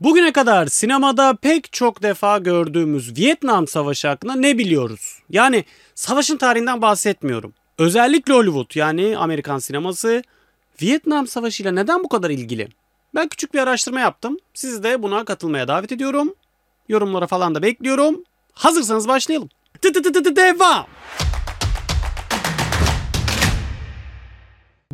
Bugüne kadar sinemada pek çok defa gördüğümüz Vietnam Savaşı hakkında ne biliyoruz? Yani savaşın tarihinden bahsetmiyorum. Özellikle Hollywood yani Amerikan sineması Vietnam Savaşı ile neden bu kadar ilgili? Ben küçük bir araştırma yaptım. Sizi de buna katılmaya davet ediyorum. Yorumlara falan da bekliyorum. Hazırsanız başlayalım. Devam.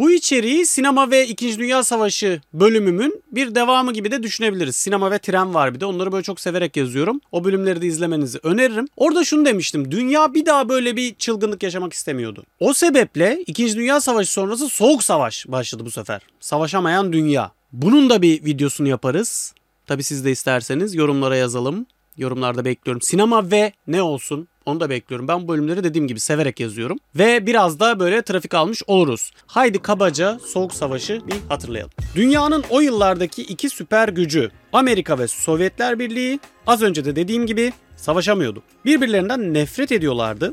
Bu içeriği sinema ve 2. Dünya Savaşı bölümümün bir devamı gibi de düşünebiliriz. Sinema ve tren var bir de. Onları böyle çok severek yazıyorum. O bölümleri de izlemenizi öneririm. Orada şunu demiştim. Dünya bir daha böyle bir çılgınlık yaşamak istemiyordu. O sebeple 2. Dünya Savaşı sonrası Soğuk Savaş başladı bu sefer. Savaşamayan dünya. Bunun da bir videosunu yaparız. Tabi siz de isterseniz yorumlara yazalım. Yorumlarda bekliyorum. Sinema ve ne olsun onu da bekliyorum. Ben bu bölümleri dediğim gibi severek yazıyorum. Ve biraz da böyle trafik almış oluruz. Haydi kabaca Soğuk Savaşı bir hatırlayalım. Dünyanın o yıllardaki iki süper gücü Amerika ve Sovyetler Birliği az önce de dediğim gibi savaşamıyordu. Birbirlerinden nefret ediyorlardı.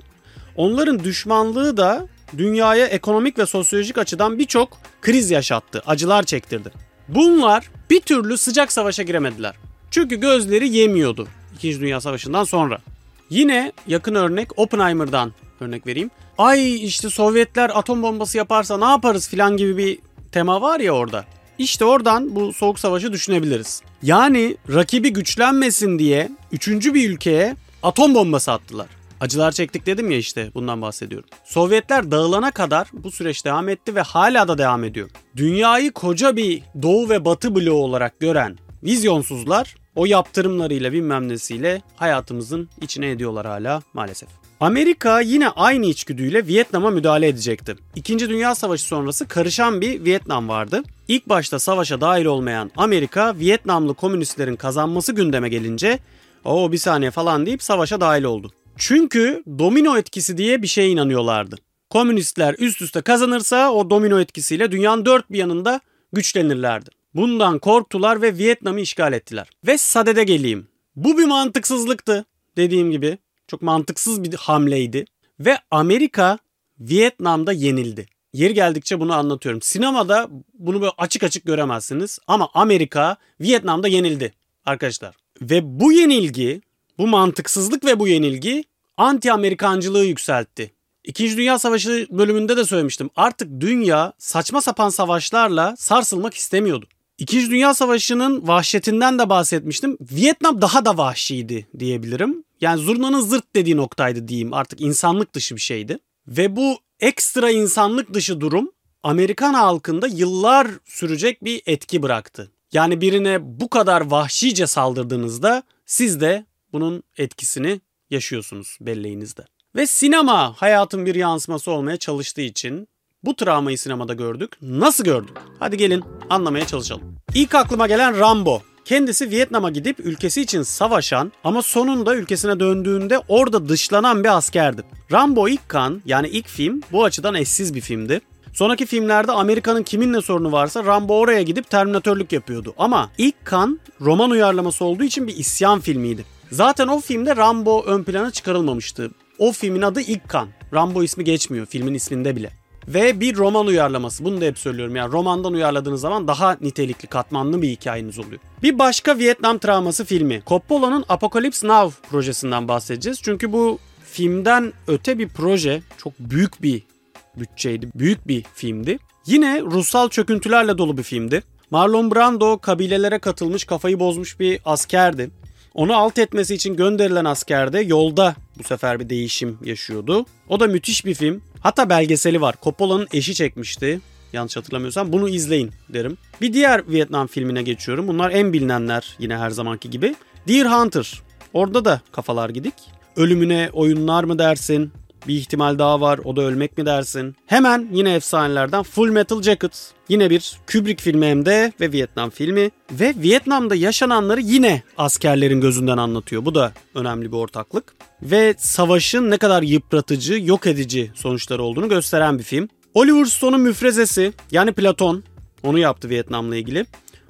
Onların düşmanlığı da dünyaya ekonomik ve sosyolojik açıdan birçok kriz yaşattı, acılar çektirdi. Bunlar bir türlü sıcak savaşa giremediler. Çünkü gözleri yemiyordu 2. Dünya Savaşı'ndan sonra. Yine yakın örnek Oppenheimer'dan örnek vereyim. Ay işte Sovyetler atom bombası yaparsa ne yaparız filan gibi bir tema var ya orada. İşte oradan bu soğuk savaşı düşünebiliriz. Yani rakibi güçlenmesin diye üçüncü bir ülkeye atom bombası attılar. Acılar çektik dedim ya işte bundan bahsediyorum. Sovyetler dağılana kadar bu süreç devam etti ve hala da devam ediyor. Dünyayı koca bir doğu ve batı bloğu olarak gören vizyonsuzlar o yaptırımlarıyla bilmem nesiyle hayatımızın içine ediyorlar hala maalesef. Amerika yine aynı içgüdüyle Vietnam'a müdahale edecekti. İkinci Dünya Savaşı sonrası karışan bir Vietnam vardı. İlk başta savaşa dahil olmayan Amerika, Vietnamlı komünistlerin kazanması gündeme gelince o bir saniye falan deyip savaşa dahil oldu. Çünkü domino etkisi diye bir şeye inanıyorlardı. Komünistler üst üste kazanırsa o domino etkisiyle dünyanın dört bir yanında güçlenirlerdi. Bundan korktular ve Vietnam'ı işgal ettiler. Ve sadede geleyim. Bu bir mantıksızlıktı dediğim gibi. Çok mantıksız bir hamleydi. Ve Amerika Vietnam'da yenildi. Yeri geldikçe bunu anlatıyorum. Sinemada bunu böyle açık açık göremezsiniz. Ama Amerika Vietnam'da yenildi arkadaşlar. Ve bu yenilgi, bu mantıksızlık ve bu yenilgi anti-Amerikancılığı yükseltti. İkinci Dünya Savaşı bölümünde de söylemiştim. Artık dünya saçma sapan savaşlarla sarsılmak istemiyordu. İkinci Dünya Savaşı'nın vahşetinden de bahsetmiştim. Vietnam daha da vahşiydi diyebilirim. Yani zurnanın zırt dediği noktaydı diyeyim. Artık insanlık dışı bir şeydi. Ve bu ekstra insanlık dışı durum Amerikan halkında yıllar sürecek bir etki bıraktı. Yani birine bu kadar vahşice saldırdığınızda siz de bunun etkisini yaşıyorsunuz belleğinizde. Ve sinema hayatın bir yansıması olmaya çalıştığı için bu travmayı sinemada gördük. Nasıl gördük? Hadi gelin anlamaya çalışalım. İlk aklıma gelen Rambo. Kendisi Vietnam'a gidip ülkesi için savaşan ama sonunda ülkesine döndüğünde orada dışlanan bir askerdi. Rambo ilk kan yani ilk film bu açıdan eşsiz bir filmdi. Sonraki filmlerde Amerika'nın kiminle sorunu varsa Rambo oraya gidip terminatörlük yapıyordu. Ama ilk kan roman uyarlaması olduğu için bir isyan filmiydi. Zaten o filmde Rambo ön plana çıkarılmamıştı. O filmin adı İlk Kan. Rambo ismi geçmiyor filmin isminde bile ve bir roman uyarlaması. Bunu da hep söylüyorum. Yani romandan uyarladığınız zaman daha nitelikli, katmanlı bir hikayeniz oluyor. Bir başka Vietnam travması filmi. Coppola'nın Apocalypse Now projesinden bahsedeceğiz. Çünkü bu filmden öte bir proje. Çok büyük bir bütçeydi. Büyük bir filmdi. Yine ruhsal çöküntülerle dolu bir filmdi. Marlon Brando kabilelere katılmış, kafayı bozmuş bir askerdi. Onu alt etmesi için gönderilen asker de yolda bu sefer bir değişim yaşıyordu. O da müthiş bir film. Hatta belgeseli var. Coppola'nın eşi çekmişti. Yanlış hatırlamıyorsam bunu izleyin derim. Bir diğer Vietnam filmine geçiyorum. Bunlar en bilinenler yine her zamanki gibi. Deer Hunter. Orada da kafalar gidik. Ölümüne oyunlar mı dersin? Bir ihtimal daha var. O da ölmek mi dersin? Hemen yine efsanelerden Full Metal Jacket. Yine bir Kubrick filmi hem de ve Vietnam filmi. Ve Vietnam'da yaşananları yine askerlerin gözünden anlatıyor. Bu da önemli bir ortaklık. Ve savaşın ne kadar yıpratıcı, yok edici sonuçları olduğunu gösteren bir film. Oliver Stone'un müfrezesi yani Platon onu yaptı Vietnam'la ilgili.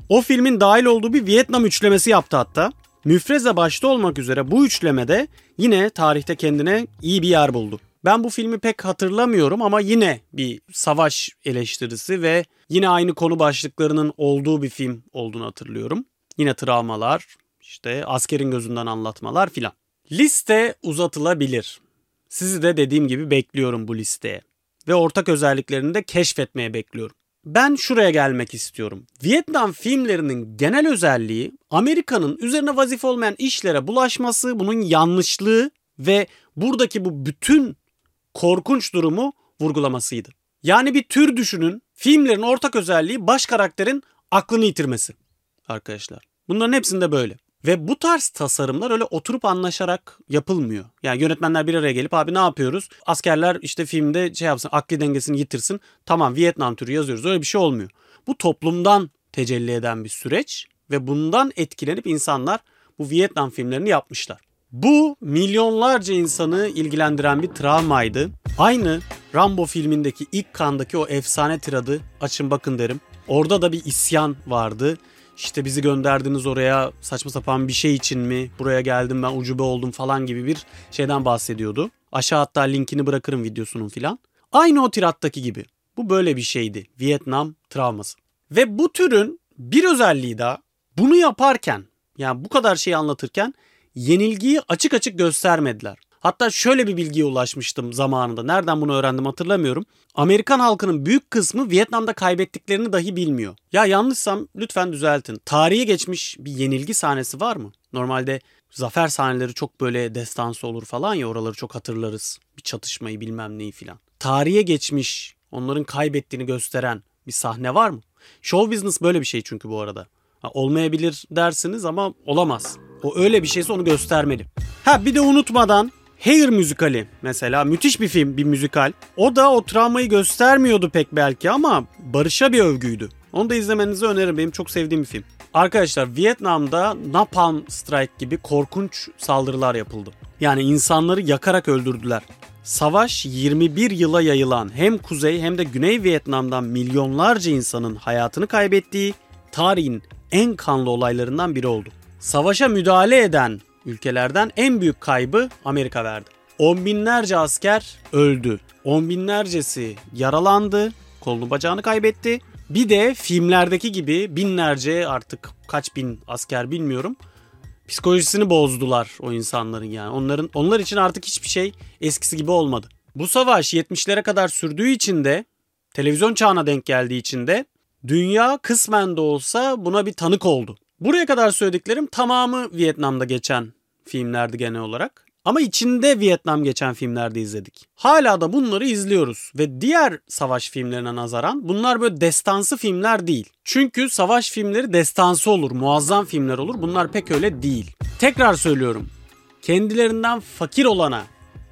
O filmin dahil olduğu bir Vietnam üçlemesi yaptı hatta. Müfreze başta olmak üzere bu üçlemede yine tarihte kendine iyi bir yer buldu. Ben bu filmi pek hatırlamıyorum ama yine bir savaş eleştirisi ve yine aynı konu başlıklarının olduğu bir film olduğunu hatırlıyorum. Yine travmalar, işte askerin gözünden anlatmalar filan. Liste uzatılabilir. Sizi de dediğim gibi bekliyorum bu listeye. Ve ortak özelliklerini de keşfetmeye bekliyorum. Ben şuraya gelmek istiyorum. Vietnam filmlerinin genel özelliği Amerika'nın üzerine vazife olmayan işlere bulaşması, bunun yanlışlığı ve buradaki bu bütün korkunç durumu vurgulamasıydı. Yani bir tür düşünün. Filmlerin ortak özelliği baş karakterin aklını yitirmesi. Arkadaşlar. Bunların hepsinde böyle. Ve bu tarz tasarımlar öyle oturup anlaşarak yapılmıyor. Yani yönetmenler bir araya gelip abi ne yapıyoruz? Askerler işte filmde şey yapsın akli dengesini yitirsin. Tamam Vietnam türü yazıyoruz. Öyle bir şey olmuyor. Bu toplumdan tecelli eden bir süreç ve bundan etkilenip insanlar bu Vietnam filmlerini yapmışlar. Bu milyonlarca insanı ilgilendiren bir travmaydı. Aynı Rambo filmindeki ilk kandaki o efsane tiradı açın bakın derim. Orada da bir isyan vardı. İşte bizi gönderdiniz oraya saçma sapan bir şey için mi? Buraya geldim ben ucube oldum falan gibi bir şeyden bahsediyordu. Aşağı hatta linkini bırakırım videosunun filan. Aynı o tirattaki gibi. Bu böyle bir şeydi. Vietnam travması. Ve bu türün bir özelliği daha bunu yaparken yani bu kadar şeyi anlatırken yenilgiyi açık açık göstermediler. Hatta şöyle bir bilgiye ulaşmıştım zamanında. Nereden bunu öğrendim hatırlamıyorum. Amerikan halkının büyük kısmı Vietnam'da kaybettiklerini dahi bilmiyor. Ya yanlışsam lütfen düzeltin. Tarihe geçmiş bir yenilgi sahnesi var mı? Normalde zafer sahneleri çok böyle destansı olur falan ya oraları çok hatırlarız. Bir çatışmayı bilmem neyi filan. Tarihe geçmiş onların kaybettiğini gösteren bir sahne var mı? Show business böyle bir şey çünkü bu arada. Ha, olmayabilir dersiniz ama olamaz. O öyle bir şeyse onu göstermeli. Ha bir de unutmadan Hair müzikali mesela müthiş bir film, bir müzikal. O da o travmayı göstermiyordu pek belki ama Barış'a bir övgüydü. Onu da izlemenizi öneririm. Benim çok sevdiğim bir film. Arkadaşlar Vietnam'da Napalm Strike gibi korkunç saldırılar yapıldı. Yani insanları yakarak öldürdüler. Savaş 21 yıla yayılan hem Kuzey hem de Güney Vietnam'dan milyonlarca insanın hayatını kaybettiği tarihin en kanlı olaylarından biri oldu. Savaşa müdahale eden ülkelerden en büyük kaybı Amerika verdi. On binlerce asker öldü. On binlercesi yaralandı. Kolunu bacağını kaybetti. Bir de filmlerdeki gibi binlerce artık kaç bin asker bilmiyorum. Psikolojisini bozdular o insanların yani. Onların onlar için artık hiçbir şey eskisi gibi olmadı. Bu savaş 70'lere kadar sürdüğü için de televizyon çağına denk geldiği için de dünya kısmen de olsa buna bir tanık oldu. Buraya kadar söylediklerim tamamı Vietnam'da geçen filmlerdi genel olarak. Ama içinde Vietnam geçen filmlerde izledik. Hala da bunları izliyoruz ve diğer savaş filmlerine nazaran bunlar böyle destansı filmler değil. Çünkü savaş filmleri destansı olur, muazzam filmler olur. Bunlar pek öyle değil. Tekrar söylüyorum. Kendilerinden fakir olana,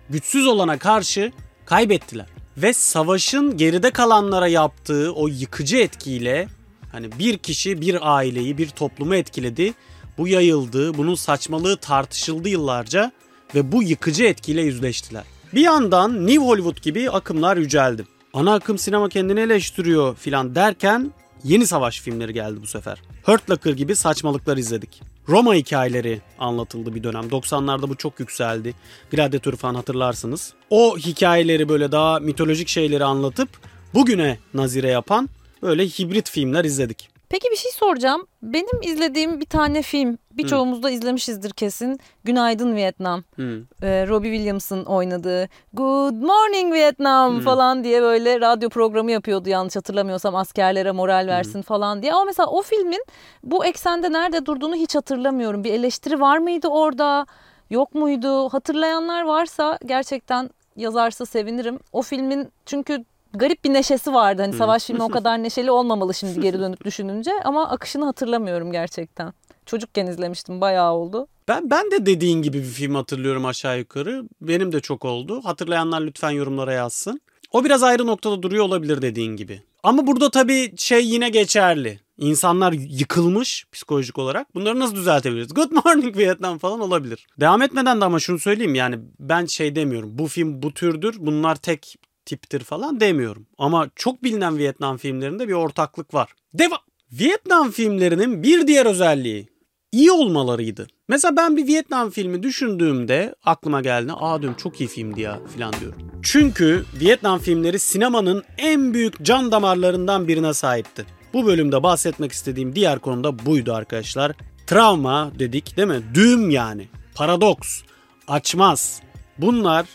güçsüz olana karşı kaybettiler. Ve savaşın geride kalanlara yaptığı o yıkıcı etkiyle hani bir kişi bir aileyi, bir toplumu etkiledi bu yayıldı, bunun saçmalığı tartışıldı yıllarca ve bu yıkıcı etkiyle yüzleştiler. Bir yandan New Hollywood gibi akımlar yüceldi. Ana akım sinema kendini eleştiriyor filan derken yeni savaş filmleri geldi bu sefer. Hurt Locker gibi saçmalıklar izledik. Roma hikayeleri anlatıldı bir dönem. 90'larda bu çok yükseldi. Gladiator falan hatırlarsınız. O hikayeleri böyle daha mitolojik şeyleri anlatıp bugüne nazire yapan böyle hibrit filmler izledik. Peki bir şey soracağım. Benim izlediğim bir tane film, birçoğumuz da izlemişizdir kesin. Günaydın Vietnam. Hmm. Ee, Robbie Williams'ın oynadığı Good Morning Vietnam hmm. falan diye böyle radyo programı yapıyordu yanlış hatırlamıyorsam askerlere moral versin hmm. falan diye. Ama mesela o filmin bu eksende nerede durduğunu hiç hatırlamıyorum. Bir eleştiri var mıydı orada? Yok muydu? Hatırlayanlar varsa gerçekten yazarsa sevinirim. O filmin çünkü garip bir neşesi vardı. Hani savaş filmi o kadar neşeli olmamalı şimdi geri dönüp düşününce ama akışını hatırlamıyorum gerçekten. Çocukken izlemiştim bayağı oldu. Ben ben de dediğin gibi bir film hatırlıyorum aşağı yukarı. Benim de çok oldu. Hatırlayanlar lütfen yorumlara yazsın. O biraz ayrı noktada duruyor olabilir dediğin gibi. Ama burada tabii şey yine geçerli. İnsanlar yıkılmış psikolojik olarak. Bunları nasıl düzeltebiliriz? Good morning Vietnam falan olabilir. Devam etmeden de ama şunu söyleyeyim yani ben şey demiyorum. Bu film bu türdür. Bunlar tek tiptir falan demiyorum. Ama çok bilinen Vietnam filmlerinde bir ortaklık var. Devam. Vietnam filmlerinin bir diğer özelliği iyi olmalarıydı. Mesela ben bir Vietnam filmi düşündüğümde aklıma geldi. Aa diyorum çok iyi filmdi ya falan diyorum. Çünkü Vietnam filmleri sinemanın en büyük can damarlarından birine sahipti. Bu bölümde bahsetmek istediğim diğer konu da buydu arkadaşlar. travma dedik değil mi? Düğüm yani. Paradoks. Açmaz. Bunlar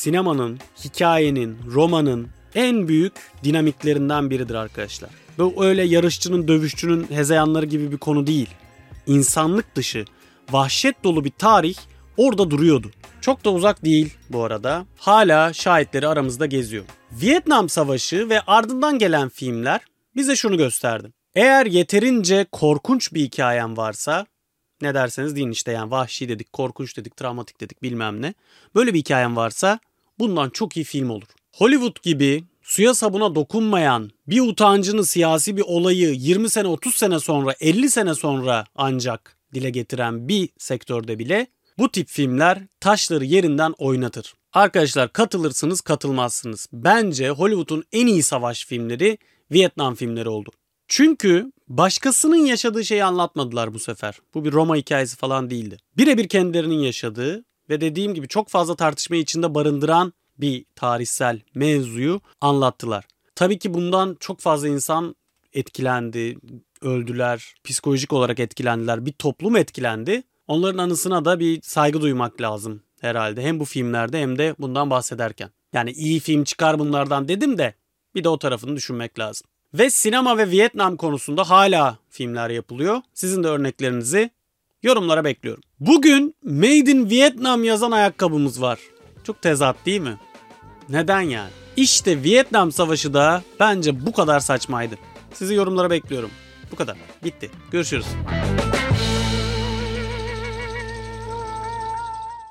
sinemanın, hikayenin, romanın en büyük dinamiklerinden biridir arkadaşlar. Bu öyle yarışçının, dövüşçünün hezeyanları gibi bir konu değil. İnsanlık dışı, vahşet dolu bir tarih orada duruyordu. Çok da uzak değil bu arada. Hala şahitleri aramızda geziyor. Vietnam Savaşı ve ardından gelen filmler bize şunu gösterdi. Eğer yeterince korkunç bir hikayen varsa ne derseniz deyin işte yani vahşi dedik, korkunç dedik, travmatik dedik bilmem ne. Böyle bir hikayen varsa bundan çok iyi film olur. Hollywood gibi suya sabuna dokunmayan bir utancını siyasi bir olayı 20 sene 30 sene sonra 50 sene sonra ancak dile getiren bir sektörde bile bu tip filmler taşları yerinden oynatır. Arkadaşlar katılırsınız katılmazsınız. Bence Hollywood'un en iyi savaş filmleri Vietnam filmleri oldu. Çünkü başkasının yaşadığı şeyi anlatmadılar bu sefer. Bu bir Roma hikayesi falan değildi. Birebir kendilerinin yaşadığı ve dediğim gibi çok fazla tartışma içinde barındıran bir tarihsel mevzuyu anlattılar. Tabii ki bundan çok fazla insan etkilendi, öldüler, psikolojik olarak etkilendiler, bir toplum etkilendi. Onların anısına da bir saygı duymak lazım herhalde. Hem bu filmlerde hem de bundan bahsederken. Yani iyi film çıkar bunlardan dedim de bir de o tarafını düşünmek lazım. Ve sinema ve Vietnam konusunda hala filmler yapılıyor. Sizin de örneklerinizi yorumlara bekliyorum. Bugün Made in Vietnam yazan ayakkabımız var. Çok tezat değil mi? Neden yani? İşte Vietnam Savaşı da bence bu kadar saçmaydı. Sizi yorumlara bekliyorum. Bu kadar. Bitti. Görüşürüz.